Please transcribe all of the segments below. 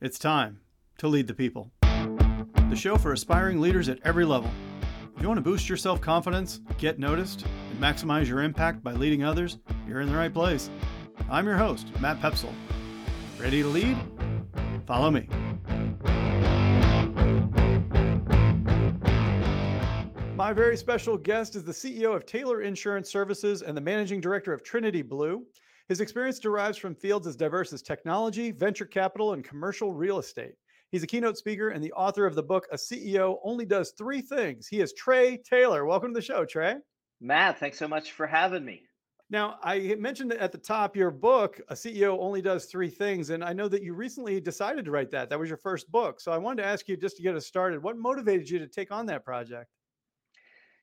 It's time to lead the people. The show for aspiring leaders at every level. If you want to boost your self confidence, get noticed, and maximize your impact by leading others, you're in the right place. I'm your host, Matt Pepsel. Ready to lead? Follow me. My very special guest is the CEO of Taylor Insurance Services and the managing director of Trinity Blue. His experience derives from fields as diverse as technology, venture capital, and commercial real estate. He's a keynote speaker and the author of the book A CEO Only Does Three Things. He is Trey Taylor. Welcome to the show, Trey. Matt, thanks so much for having me. Now, I mentioned at the top your book, A CEO Only Does Three Things. And I know that you recently decided to write that. That was your first book. So I wanted to ask you just to get us started, what motivated you to take on that project?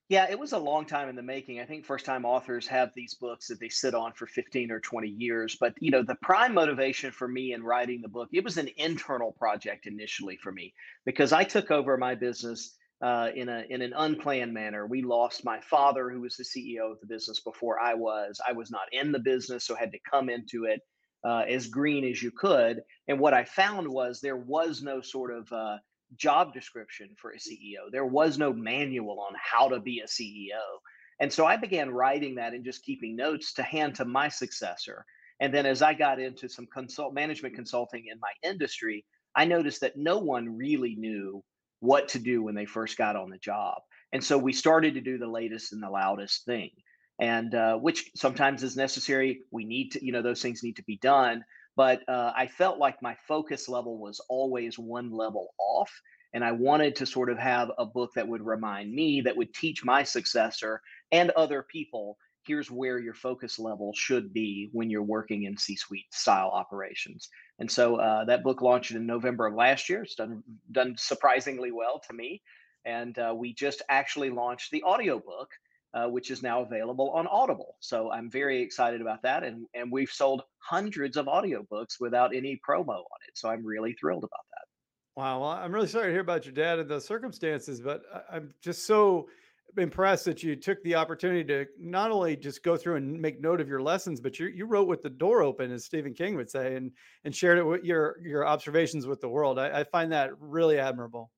Yeah, it was a long time in the making. I think first time authors have these books that they sit on for 15 or 20 years. But, you know, the prime motivation for me in writing the book, it was an internal project initially for me because I took over my business uh, in a in an unplanned manner. We lost my father, who was the CEO of the business before I was. I was not in the business, so had to come into it uh, as green as you could. And what I found was there was no sort of uh, job description for a CEO. There was no manual on how to be a CEO. And so I began writing that and just keeping notes to hand to my successor. And then as I got into some consult management consulting in my industry, I noticed that no one really knew what to do when they first got on the job. And so we started to do the latest and the loudest thing. And uh, which sometimes is necessary. We need to, you know, those things need to be done but uh, I felt like my focus level was always one level off. And I wanted to sort of have a book that would remind me, that would teach my successor and other people here's where your focus level should be when you're working in C-suite style operations. And so uh, that book launched in November of last year. It's done done surprisingly well to me, and uh, we just actually launched the audiobook uh, which is now available on Audible. So I'm very excited about that. And, and we've sold hundreds of audiobooks without any promo on it. So I'm really thrilled about that. Wow. Well, I'm really sorry to hear about your dad and the circumstances, but I'm just so impressed that you took the opportunity to not only just go through and make note of your lessons, but you you wrote with the door open, as Stephen King would say, and and shared it with your your observations with the world. I, I find that really admirable.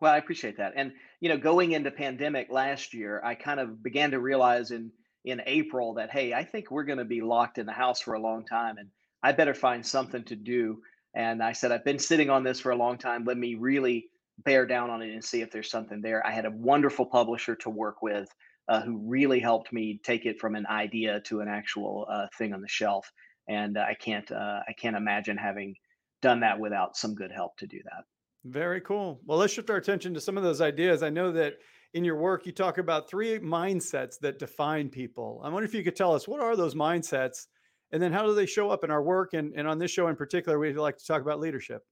Well, I appreciate that. And you know, going into pandemic last year, I kind of began to realize in in April that hey, I think we're going to be locked in the house for a long time, and I better find something to do. And I said, I've been sitting on this for a long time. Let me really bear down on it and see if there's something there. I had a wonderful publisher to work with uh, who really helped me take it from an idea to an actual uh, thing on the shelf. And uh, I can't uh, I can't imagine having done that without some good help to do that. Very cool. Well, let's shift our attention to some of those ideas. I know that in your work, you talk about three mindsets that define people. I wonder if you could tell us what are those mindsets and then how do they show up in our work? And, and on this show in particular, we'd like to talk about leadership.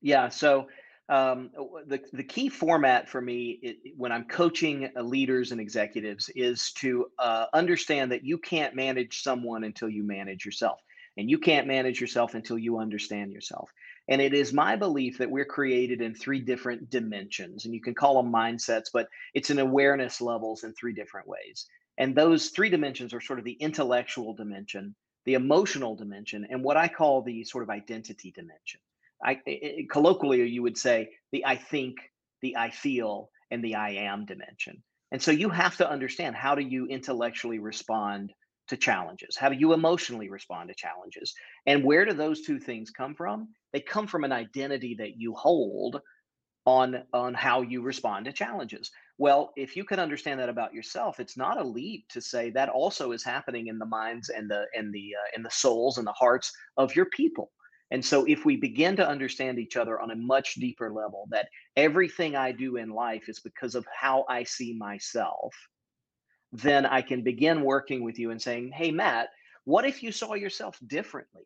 Yeah. So, um, the, the key format for me it, when I'm coaching uh, leaders and executives is to uh, understand that you can't manage someone until you manage yourself. And you can't manage yourself until you understand yourself. And it is my belief that we're created in three different dimensions, and you can call them mindsets, but it's an awareness levels in three different ways. And those three dimensions are sort of the intellectual dimension, the emotional dimension, and what I call the sort of identity dimension. I, it, colloquially, you would say the I think, the I feel, and the I am dimension. And so you have to understand how do you intellectually respond to challenges? How do you emotionally respond to challenges? And where do those two things come from? They come from an identity that you hold on on how you respond to challenges. Well, if you can understand that about yourself, it's not a leap to say that also is happening in the minds and the and the uh, in the souls and the hearts of your people. And so if we begin to understand each other on a much deeper level that everything I do in life is because of how I see myself, then I can begin working with you and saying, hey, Matt, what if you saw yourself differently?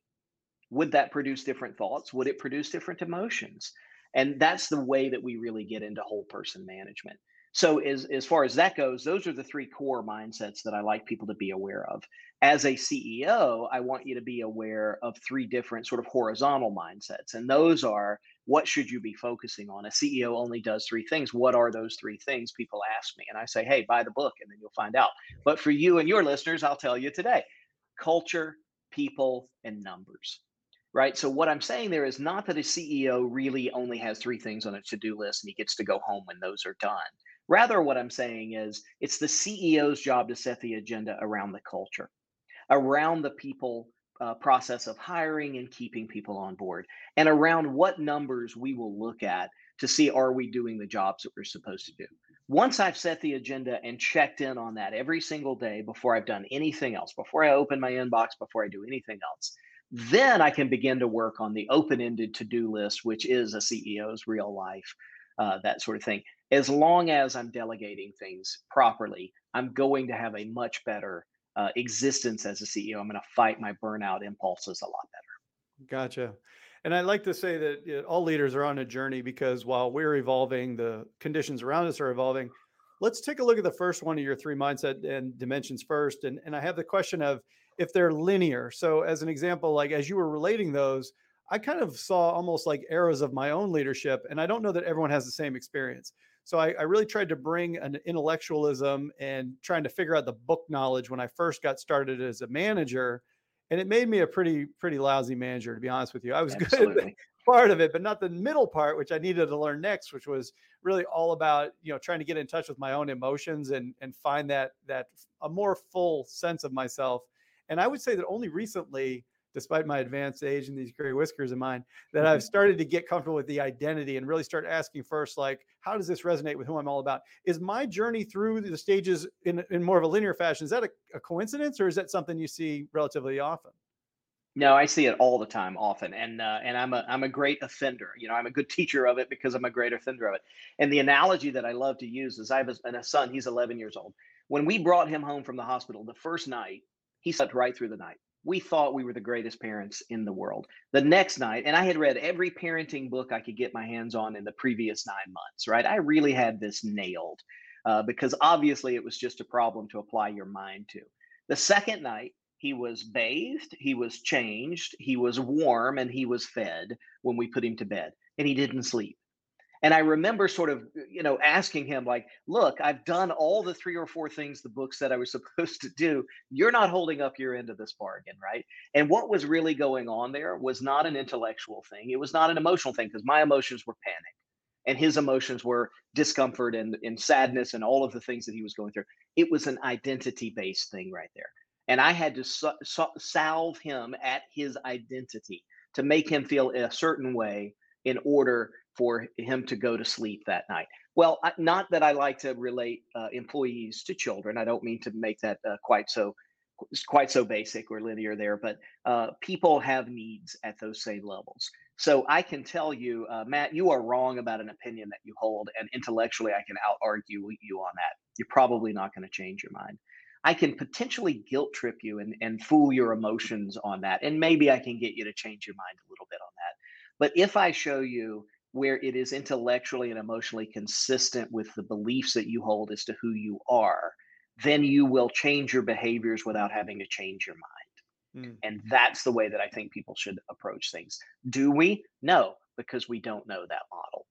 Would that produce different thoughts? Would it produce different emotions? And that's the way that we really get into whole person management. So as, as far as that goes, those are the three core mindsets that I like people to be aware of. As a CEO, I want you to be aware of three different sort of horizontal mindsets. And those are what should you be focusing on? A CEO only does three things. What are those three things? People ask me. And I say, hey, buy the book and then you'll find out. But for you and your listeners, I'll tell you today culture, people, and numbers. right? So what I'm saying there is not that a CEO really only has three things on a to-do list and he gets to go home when those are done. Rather, what I'm saying is it's the CEO's job to set the agenda around the culture, around the people uh, process of hiring and keeping people on board, and around what numbers we will look at to see are we doing the jobs that we're supposed to do. Once I've set the agenda and checked in on that every single day before I've done anything else, before I open my inbox, before I do anything else, then I can begin to work on the open ended to do list, which is a CEO's real life, uh, that sort of thing. As long as I'm delegating things properly, I'm going to have a much better uh, existence as a CEO. I'm going to fight my burnout impulses a lot better. Gotcha. And I like to say that you know, all leaders are on a journey because while we're evolving, the conditions around us are evolving. Let's take a look at the first one of your three mindset and dimensions first. And, and I have the question of if they're linear. So, as an example, like as you were relating those, I kind of saw almost like eras of my own leadership. And I don't know that everyone has the same experience. So I, I, really tried to bring an intellectualism and trying to figure out the book knowledge when I first got started as a manager. And it made me a pretty, pretty lousy manager, to be honest with you. I was Absolutely. good part of it, but not the middle part, which I needed to learn next, which was really all about, you know, trying to get in touch with my own emotions and and find that that a more full sense of myself. And I would say that only recently despite my advanced age and these gray whiskers of mine, that I've mm-hmm. started to get comfortable with the identity and really start asking first, like, how does this resonate with who I'm all about? Is my journey through the stages in, in more of a linear fashion, is that a, a coincidence or is that something you see relatively often? No, I see it all the time, often, and uh, and I'm a I'm a great offender. You know, I'm a good teacher of it because I'm a great offender of it. And the analogy that I love to use is I have a, a son. He's 11 years old. When we brought him home from the hospital the first night, he slept right through the night we thought we were the greatest parents in the world. The next night, and I had read every parenting book I could get my hands on in the previous nine months, right? I really had this nailed uh, because obviously it was just a problem to apply your mind to. The second night, he was bathed, he was changed, he was warm, and he was fed when we put him to bed, and he didn't sleep. And I remember sort of, uh, you know, asking him, like, look, I've done all the three or four things the book said I was supposed to do. You're not holding up your end of this bargain, right? And what was really going on there was not an intellectual thing. It was not an emotional thing because my emotions were panic and his emotions were discomfort and, and sadness and all of the things that he was going through. It was an identity based thing right there. And I had to so, so, salve him at his identity to make him feel a certain way in order for him to go to sleep that night. Well, not that I like to relate uh, employees to children. I don't mean to make that uh, quite so quite so basic or linear there, but uh, people have needs at those same levels. So I can tell you, uh, Matt, you are wrong about an opinion that you hold, and intellectually, I can out argue you on that. You're probably not going to change your mind. I can potentially guilt trip you and, and fool your emotions on that. And maybe I can get you to change your mind a little bit on that. But if I show you where it is intellectually and emotionally consistent with the beliefs that you hold as to who you are, then you will change your behaviors without having to change your mind. Mm. And that's the way that I think people should approach things. Do we? No, because we don't know that model.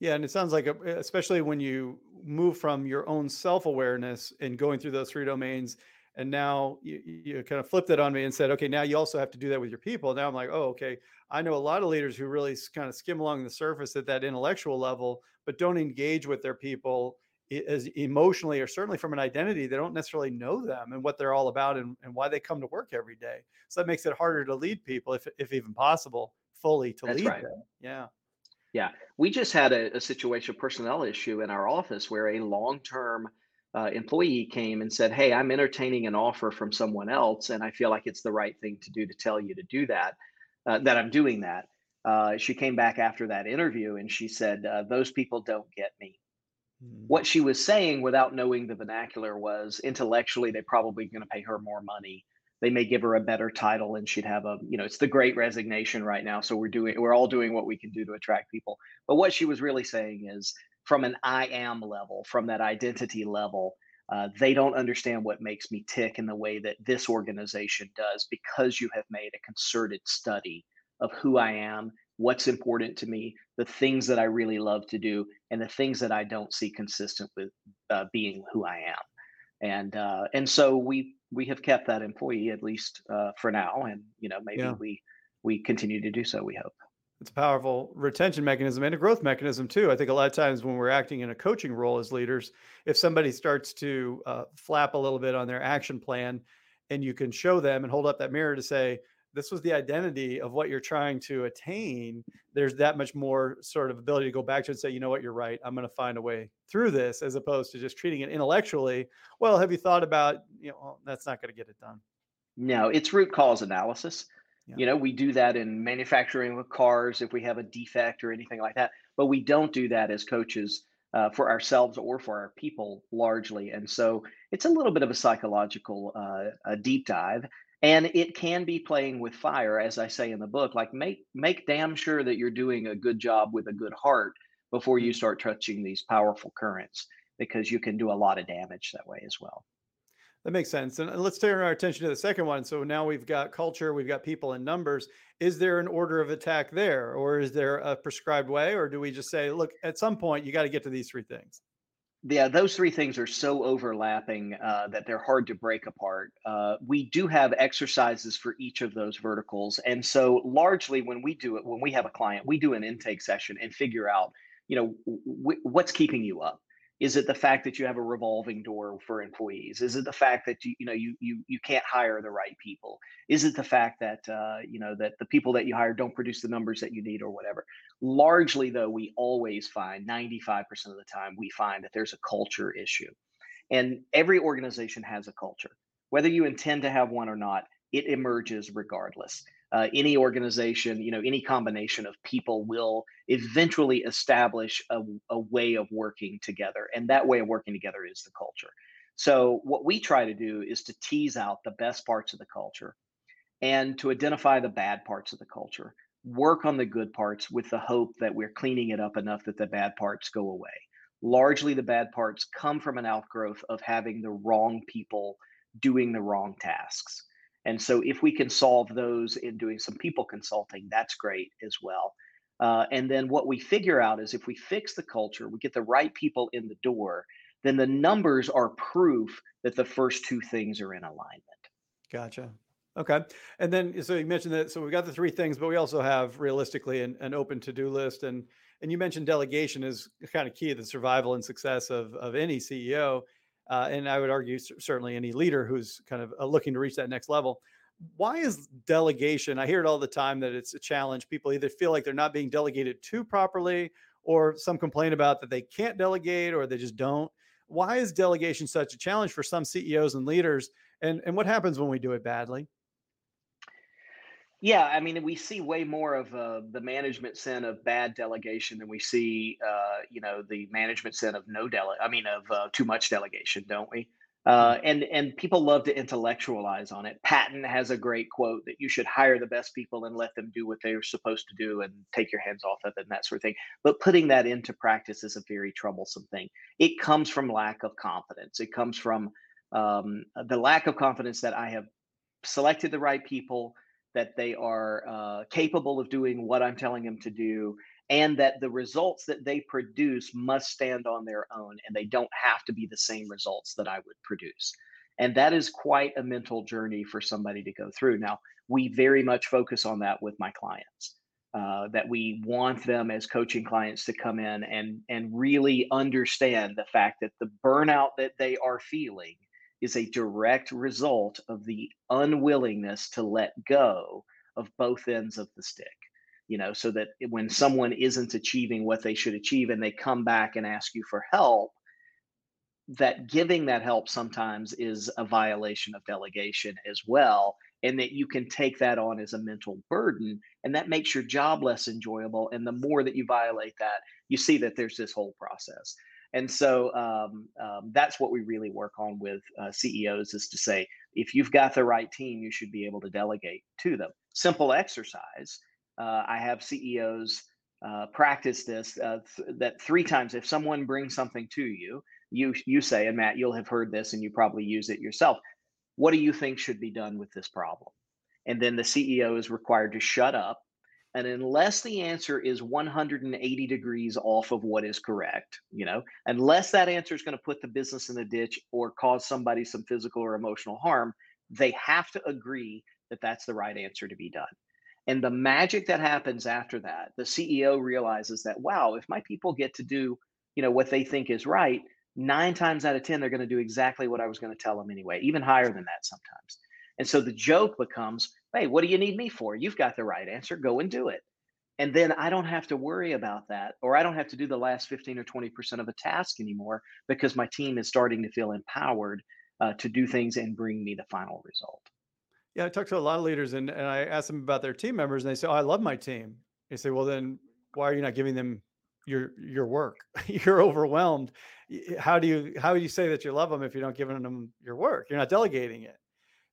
Yeah, and it sounds like, especially when you move from your own self awareness and going through those three domains, and now you, you kind of flipped it on me and said, okay, now you also have to do that with your people. Now I'm like, oh, okay, I know a lot of leaders who really kind of skim along the surface at that intellectual level, but don't engage with their people as emotionally or certainly from an identity. They don't necessarily know them and what they're all about and, and why they come to work every day. So that makes it harder to lead people, if, if even possible, fully to That's lead right. them. Yeah. Yeah. We just had a, a situation, personnel issue in our office where a long term uh, employee came and said, Hey, I'm entertaining an offer from someone else, and I feel like it's the right thing to do to tell you to do that uh, that I'm doing that. Uh, she came back after that interview and she said, uh, Those people don't get me. Mm-hmm. What she was saying without knowing the vernacular was intellectually, they're probably going to pay her more money. They may give her a better title and she'd have a, you know, it's the great resignation right now. So we're doing, we're all doing what we can do to attract people. But what she was really saying is from an I am level, from that identity level, uh, they don't understand what makes me tick in the way that this organization does because you have made a concerted study of who I am, what's important to me, the things that I really love to do, and the things that I don't see consistent with uh, being who I am. And uh, and so we we have kept that employee at least uh, for now, and you know maybe yeah. we we continue to do so. We hope. It's a powerful retention mechanism and a growth mechanism too. I think a lot of times when we're acting in a coaching role as leaders, if somebody starts to uh, flap a little bit on their action plan, and you can show them and hold up that mirror to say, this was the identity of what you're trying to attain, there's that much more sort of ability to go back to and say, you know what, you're right. I'm going to find a way through this, as opposed to just treating it intellectually. Well, have you thought about, you know, well, that's not going to get it done. No, it's root cause analysis. Yeah. You know, we do that in manufacturing with cars if we have a defect or anything like that, but we don't do that as coaches uh, for ourselves or for our people largely. And so it's a little bit of a psychological uh, a deep dive. And it can be playing with fire, as I say in the book. Like make make damn sure that you're doing a good job with a good heart before you mm. start touching these powerful currents, because you can do a lot of damage that way as well. That makes sense. And let's turn our attention to the second one. So now we've got culture, we've got people and numbers. Is there an order of attack there, or is there a prescribed way, or do we just say, look, at some point you got to get to these three things? Yeah, those three things are so overlapping uh, that they're hard to break apart. Uh, we do have exercises for each of those verticals, and so largely when we do it, when we have a client, we do an intake session and figure out, you know, w- what's keeping you up is it the fact that you have a revolving door for employees? Is it the fact that you you know you you you can't hire the right people? Is it the fact that uh, you know that the people that you hire don't produce the numbers that you need or whatever? Largely though we always find 95% of the time we find that there's a culture issue. And every organization has a culture. Whether you intend to have one or not it emerges regardless uh, any organization, you know, any combination of people will eventually establish a, a way of working together. And that way of working together is the culture. So, what we try to do is to tease out the best parts of the culture and to identify the bad parts of the culture, work on the good parts with the hope that we're cleaning it up enough that the bad parts go away. Largely, the bad parts come from an outgrowth of having the wrong people doing the wrong tasks. And so if we can solve those in doing some people consulting, that's great as well. Uh, and then what we figure out is if we fix the culture, we get the right people in the door, then the numbers are proof that the first two things are in alignment. Gotcha. Okay. And then so you mentioned that so we've got the three things, but we also have realistically an, an open to-do list. And and you mentioned delegation is kind of key to the survival and success of, of any CEO uh, and I would argue certainly any leader who's kind of uh, looking to reach that next level. Why is delegation? I hear it all the time that it's a challenge. People either feel like they're not being delegated to properly, or some complain about that they can't delegate or they just don't. Why is delegation such a challenge for some CEOs and leaders? And and what happens when we do it badly? Yeah, I mean, we see way more of uh, the management sin of bad delegation than we see, uh, you know, the management sin of no dele. I mean, of uh, too much delegation, don't we? Uh, and and people love to intellectualize on it. Patton has a great quote that you should hire the best people and let them do what they're supposed to do and take your hands off of it and that sort of thing. But putting that into practice is a very troublesome thing. It comes from lack of confidence. It comes from um, the lack of confidence that I have selected the right people that they are uh, capable of doing what I'm telling them to do, and that the results that they produce must stand on their own and they don't have to be the same results that I would produce. And that is quite a mental journey for somebody to go through. Now, we very much focus on that with my clients. Uh, that we want them as coaching clients to come in and and really understand the fact that the burnout that they are feeling is a direct result of the unwillingness to let go of both ends of the stick you know so that when someone isn't achieving what they should achieve and they come back and ask you for help that giving that help sometimes is a violation of delegation as well and that you can take that on as a mental burden and that makes your job less enjoyable and the more that you violate that you see that there's this whole process and so um, um, that's what we really work on with uh, CEOs is to say, if you've got the right team, you should be able to delegate to them. Simple exercise. Uh, I have CEOs uh, practice this uh, th- that three times. If someone brings something to you, you you say, and Matt, you'll have heard this, and you probably use it yourself. What do you think should be done with this problem? And then the CEO is required to shut up and unless the answer is 180 degrees off of what is correct, you know, unless that answer is going to put the business in a ditch or cause somebody some physical or emotional harm, they have to agree that that's the right answer to be done. And the magic that happens after that, the CEO realizes that, wow, if my people get to do, you know, what they think is right, nine times out of 10, they're going to do exactly what I was going to tell them anyway, even higher than that sometimes. And so the joke becomes, hey, what do you need me for? You've got the right answer. Go and do it. And then I don't have to worry about that, or I don't have to do the last 15 or 20% of a task anymore because my team is starting to feel empowered uh, to do things and bring me the final result. Yeah, I talked to a lot of leaders and, and I asked them about their team members and they say, Oh, I love my team. They say, Well, then why are you not giving them your your work? You're overwhelmed. How do you how do you say that you love them if you're not giving them your work? You're not delegating it.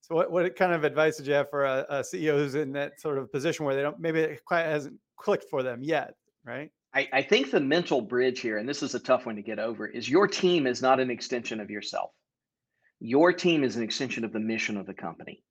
So what, what kind of advice did you have for a, a CEO who's in that sort of position where they don't maybe it quite hasn't clicked for them yet, right? I, I think the mental bridge here, and this is a tough one to get over, is your team is not an extension of yourself. Your team is an extension of the mission of the company.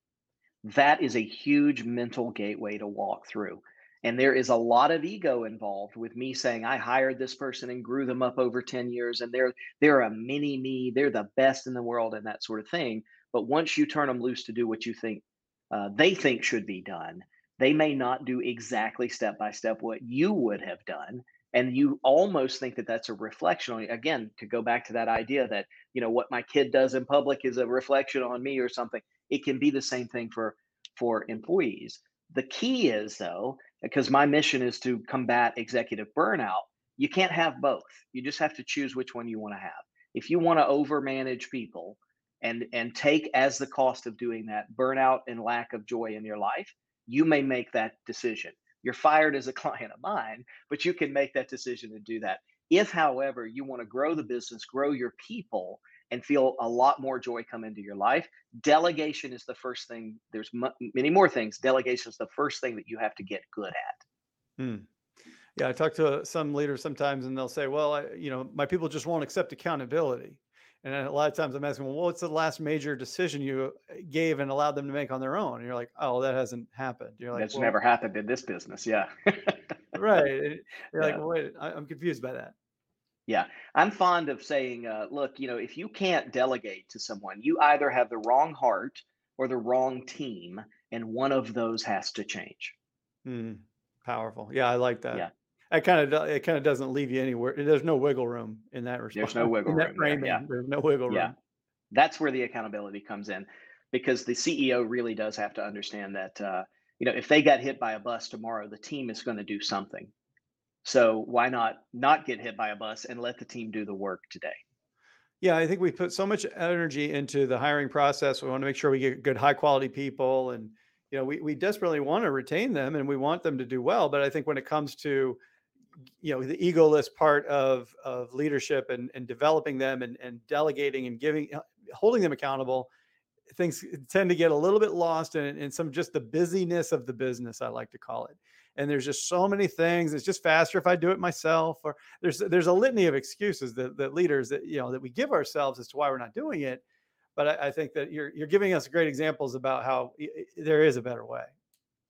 That is a huge mental gateway to walk through. And there is a lot of ego involved with me saying I hired this person and grew them up over 10 years and they're they're a mini me, they're the best in the world and that sort of thing. But once you turn them loose to do what you think uh, they think should be done, they may not do exactly step by step what you would have done and you almost think that that's a reflection on you. again to go back to that idea that you know what my kid does in public is a reflection on me or something it can be the same thing for for employees the key is though because my mission is to combat executive burnout you can't have both you just have to choose which one you want to have if you want to overmanage people and and take as the cost of doing that burnout and lack of joy in your life you may make that decision you're fired as a client of mine, but you can make that decision and do that. If, however, you want to grow the business, grow your people, and feel a lot more joy come into your life, delegation is the first thing. There's m- many more things. Delegation is the first thing that you have to get good at. Hmm. Yeah, I talk to some leaders sometimes, and they'll say, "Well, I, you know, my people just won't accept accountability." And a lot of times I'm asking, well, what's the last major decision you uh, gave and allowed them to make on their own? And you're like, oh, that hasn't happened. You're like, that's well, never happened in this business. Yeah. right. You're yeah. like, well, wait, I'm confused by that. Yeah. I'm fond of saying, uh, look, you know, if you can't delegate to someone, you either have the wrong heart or the wrong team, and one of those has to change. Mm, powerful. Yeah, I like that. Yeah it kind of it kind of doesn't leave you anywhere. There's no wiggle room in that response. There's no wiggle room. Framing, yeah. There's no wiggle room. Yeah. That's where the accountability comes in, because the CEO really does have to understand that uh, you know if they got hit by a bus tomorrow, the team is going to do something. So why not not get hit by a bus and let the team do the work today? Yeah, I think we put so much energy into the hiring process. We want to make sure we get good, high quality people, and you know, we we desperately want to retain them and we want them to do well. But I think when it comes to you know the egoless part of of leadership and and developing them and and delegating and giving uh, holding them accountable things tend to get a little bit lost in, in some just the busyness of the business i like to call it. And there's just so many things it's just faster if i do it myself or there's there's a litany of excuses that, that leaders that you know that we give ourselves as to why we're not doing it but I, I think that you're you're giving us great examples about how there is a better way.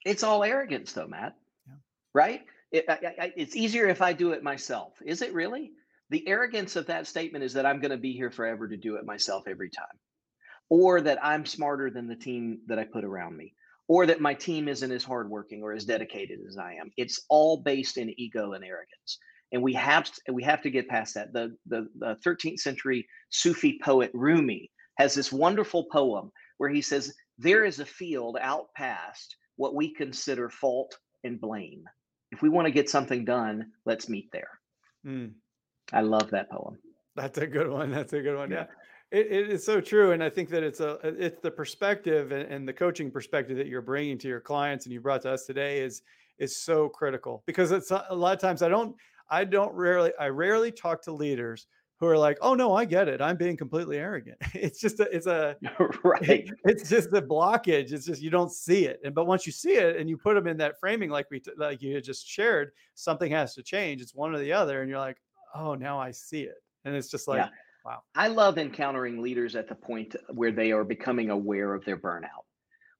It's all arrogance though matt. Yeah. right it, I, I, it's easier if I do it myself. Is it really? The arrogance of that statement is that I'm going to be here forever to do it myself every time, or that I'm smarter than the team that I put around me, or that my team isn't as hardworking or as dedicated as I am. It's all based in ego and arrogance, and we have to, we have to get past that. The, the the 13th century Sufi poet Rumi has this wonderful poem where he says, "There is a field out past what we consider fault and blame." If we want to get something done, let's meet there. Mm. I love that poem. That's a good one. That's a good one. Yeah. yeah. It, it is so true. And I think that it's a, it's the perspective and, and the coaching perspective that you're bringing to your clients and you brought to us today is, is so critical because it's a, a lot of times I don't, I don't rarely, I rarely talk to leaders who are like, "Oh no, I get it. I'm being completely arrogant." It's just a, it's a right. It's just a blockage. It's just you don't see it, and but once you see it and you put them in that framing, like we like you just shared, something has to change. It's one or the other, and you're like, "Oh, now I see it," and it's just like, yeah. wow. I love encountering leaders at the point where they are becoming aware of their burnout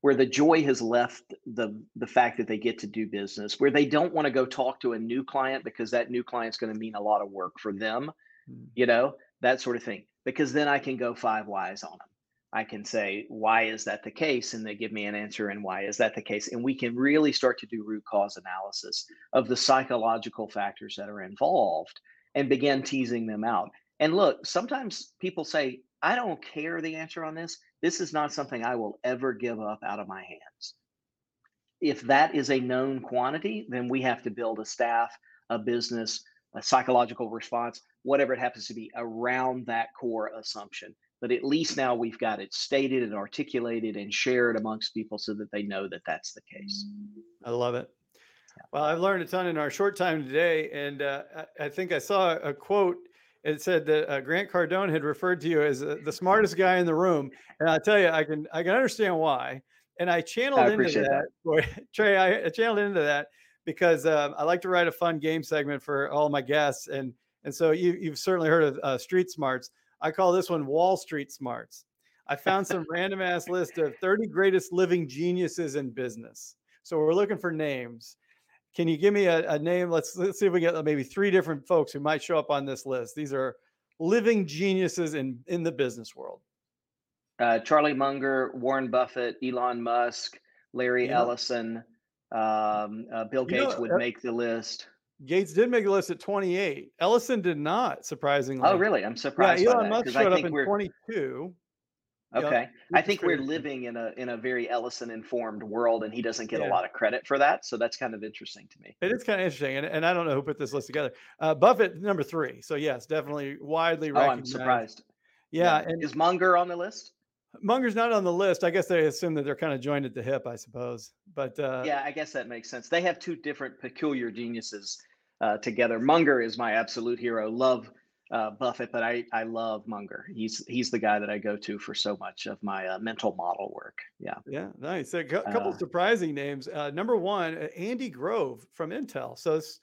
where the joy has left the the fact that they get to do business where they don't want to go talk to a new client because that new client's going to mean a lot of work for them mm. you know, that sort of thing. Because then I can go five whys on them. I can say, why is that the case? And they give me an answer, and why is that the case? And we can really start to do root cause analysis of the psychological factors that are involved and begin teasing them out. And look, sometimes people say, I don't care the answer on this. This is not something I will ever give up out of my hands. If that is a known quantity, then we have to build a staff, a business, a psychological response, whatever it happens to be around that core assumption but at least now we've got it stated and articulated and shared amongst people so that they know that that's the case. I love it. Well, I've learned a ton in our short time today, and uh, I think I saw a quote. It said that uh, Grant Cardone had referred to you as uh, the smartest guy in the room, and I'll tell you, I can I can understand why. And I channeled I into that, that. Trey. I channeled into that because um, I like to write a fun game segment for all my guests, and and so you you've certainly heard of uh, Street Smarts. I call this one Wall Street Smarts. I found some random ass list of 30 greatest living geniuses in business. So we're looking for names. Can you give me a, a, name? Let's let's see if we get maybe three different folks who might show up on this list. These are living geniuses in in the business world. Uh, Charlie Munger, Warren Buffett, Elon Musk, Larry yeah. Ellison, um, uh, Bill Gates know, would uh, make the list. Gates did make the list at 28. Ellison did not, surprisingly. Oh, really? I'm surprised. Yeah, Elon Musk showed up in 22. Okay, I think we're living in a in a very Ellison informed world, and he doesn't get yeah. a lot of credit for that. So that's kind of interesting to me. It is kind of interesting, and, and I don't know who put this list together. Uh, Buffett number three. So yes, definitely widely recognized. Oh, I'm surprised. Yeah, yeah. and is Munger on the list? Munger's not on the list. I guess they assume that they're kind of joined at the hip, I suppose. But uh, yeah, I guess that makes sense. They have two different peculiar geniuses uh, together. Munger is my absolute hero. Love uh, Buffett, but I I love Munger. He's he's the guy that I go to for so much of my uh, mental model work. Yeah. Yeah, nice. A couple uh, surprising names. Uh, number one, uh, Andy Grove from Intel. So it's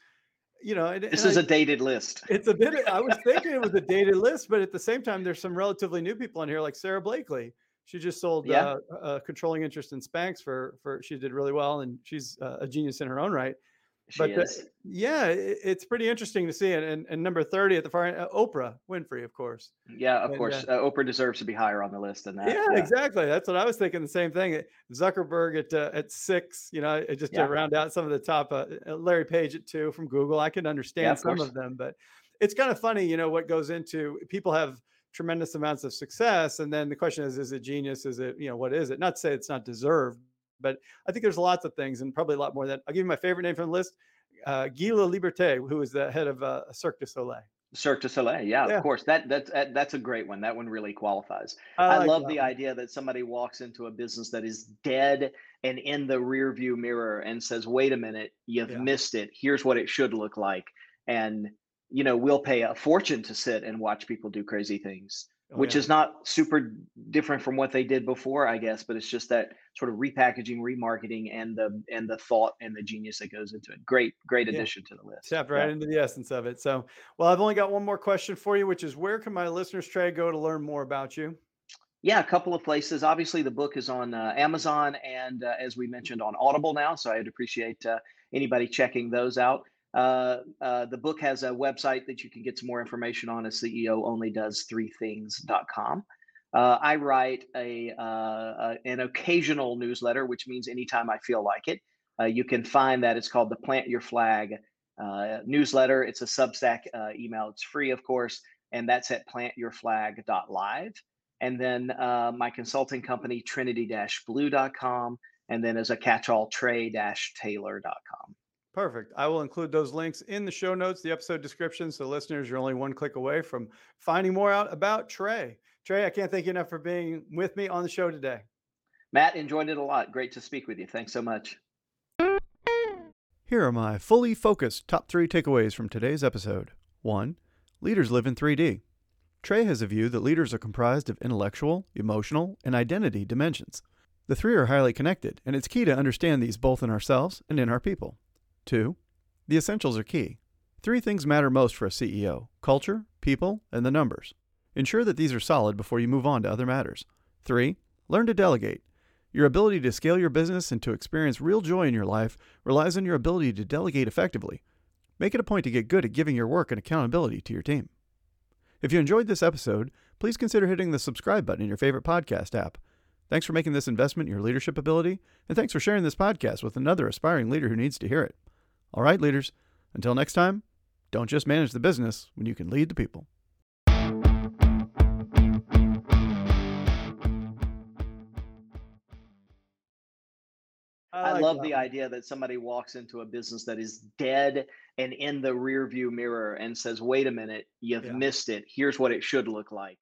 you know, and, this and is I, a dated list. It's a bit. I was thinking it was a dated list, but at the same time, there's some relatively new people in here, like Sara Blakely. She just sold yeah. uh, a controlling interest in Spanx for for she did really well, and she's uh, a genius in her own right. She but the, yeah, it, it's pretty interesting to see it. And, and number 30 at the far end, uh, Oprah Winfrey, of course. Yeah, of and, course. Uh, uh, Oprah deserves to be higher on the list than that. Yeah, yeah, exactly. That's what I was thinking. The same thing. Zuckerberg at uh, at six, you know, just yeah. to round out some of the top. Uh, uh, Larry Page at two from Google. I can understand yeah, of some course. of them, but it's kind of funny, you know, what goes into people have tremendous amounts of success. And then the question is, is it genius? Is it, you know, what is it? Not to say it's not deserved, but I think there's lots of things and probably a lot more than I'll give you my favorite name from the list. Uh, Guy Laliberté, who is the head of uh, Cirque du Soleil. Cirque du Soleil, yeah, yeah, of course. That that's that's a great one. That one really qualifies. I, I love the one. idea that somebody walks into a business that is dead and in the rear view mirror and says, "Wait a minute, you've yeah. missed it. Here's what it should look like." And you know, we'll pay a fortune to sit and watch people do crazy things oh, which yeah. is not super different from what they did before, I guess, but it's just that sort of repackaging, remarketing, and the and the thought and the genius that goes into it. Great, great addition yeah. to the list. Tapped right yeah. into the essence of it. So, well, I've only got one more question for you, which is where can my listeners try go to learn more about you? Yeah, a couple of places. Obviously, the book is on uh, Amazon and, uh, as we mentioned, on Audible now. So I'd appreciate uh, anybody checking those out. Uh, uh, the book has a website that you can get some more information on. A CEO only does three things.com. Uh, I write a, uh, an occasional newsletter, which means anytime I feel like it. Uh, you can find that it's called the Plant Your Flag uh, newsletter. It's a Substack email. It's free, of course, and that's at plantyourflag.live. And then my consulting company, trinity-blue.com, and then as a catch-all, trey-taylor.com. Perfect. I will include those links in the show notes, the episode description. So, listeners, you're only one click away from finding more out about Trey. Trey, I can't thank you enough for being with me on the show today. Matt, enjoyed it a lot. Great to speak with you. Thanks so much. Here are my fully focused top three takeaways from today's episode. One, leaders live in 3D. Trey has a view that leaders are comprised of intellectual, emotional, and identity dimensions. The three are highly connected, and it's key to understand these both in ourselves and in our people. Two, the essentials are key. Three things matter most for a CEO culture, people, and the numbers. Ensure that these are solid before you move on to other matters. Three, learn to delegate. Your ability to scale your business and to experience real joy in your life relies on your ability to delegate effectively. Make it a point to get good at giving your work and accountability to your team. If you enjoyed this episode, please consider hitting the subscribe button in your favorite podcast app. Thanks for making this investment in your leadership ability, and thanks for sharing this podcast with another aspiring leader who needs to hear it. All right, leaders, until next time, don't just manage the business when you can lead the people. I, like love that the idea that somebody walks into a business that is dead and in the rear view mirror and says, wait a minute, you've Yeah. missed it. Here's what it should look like.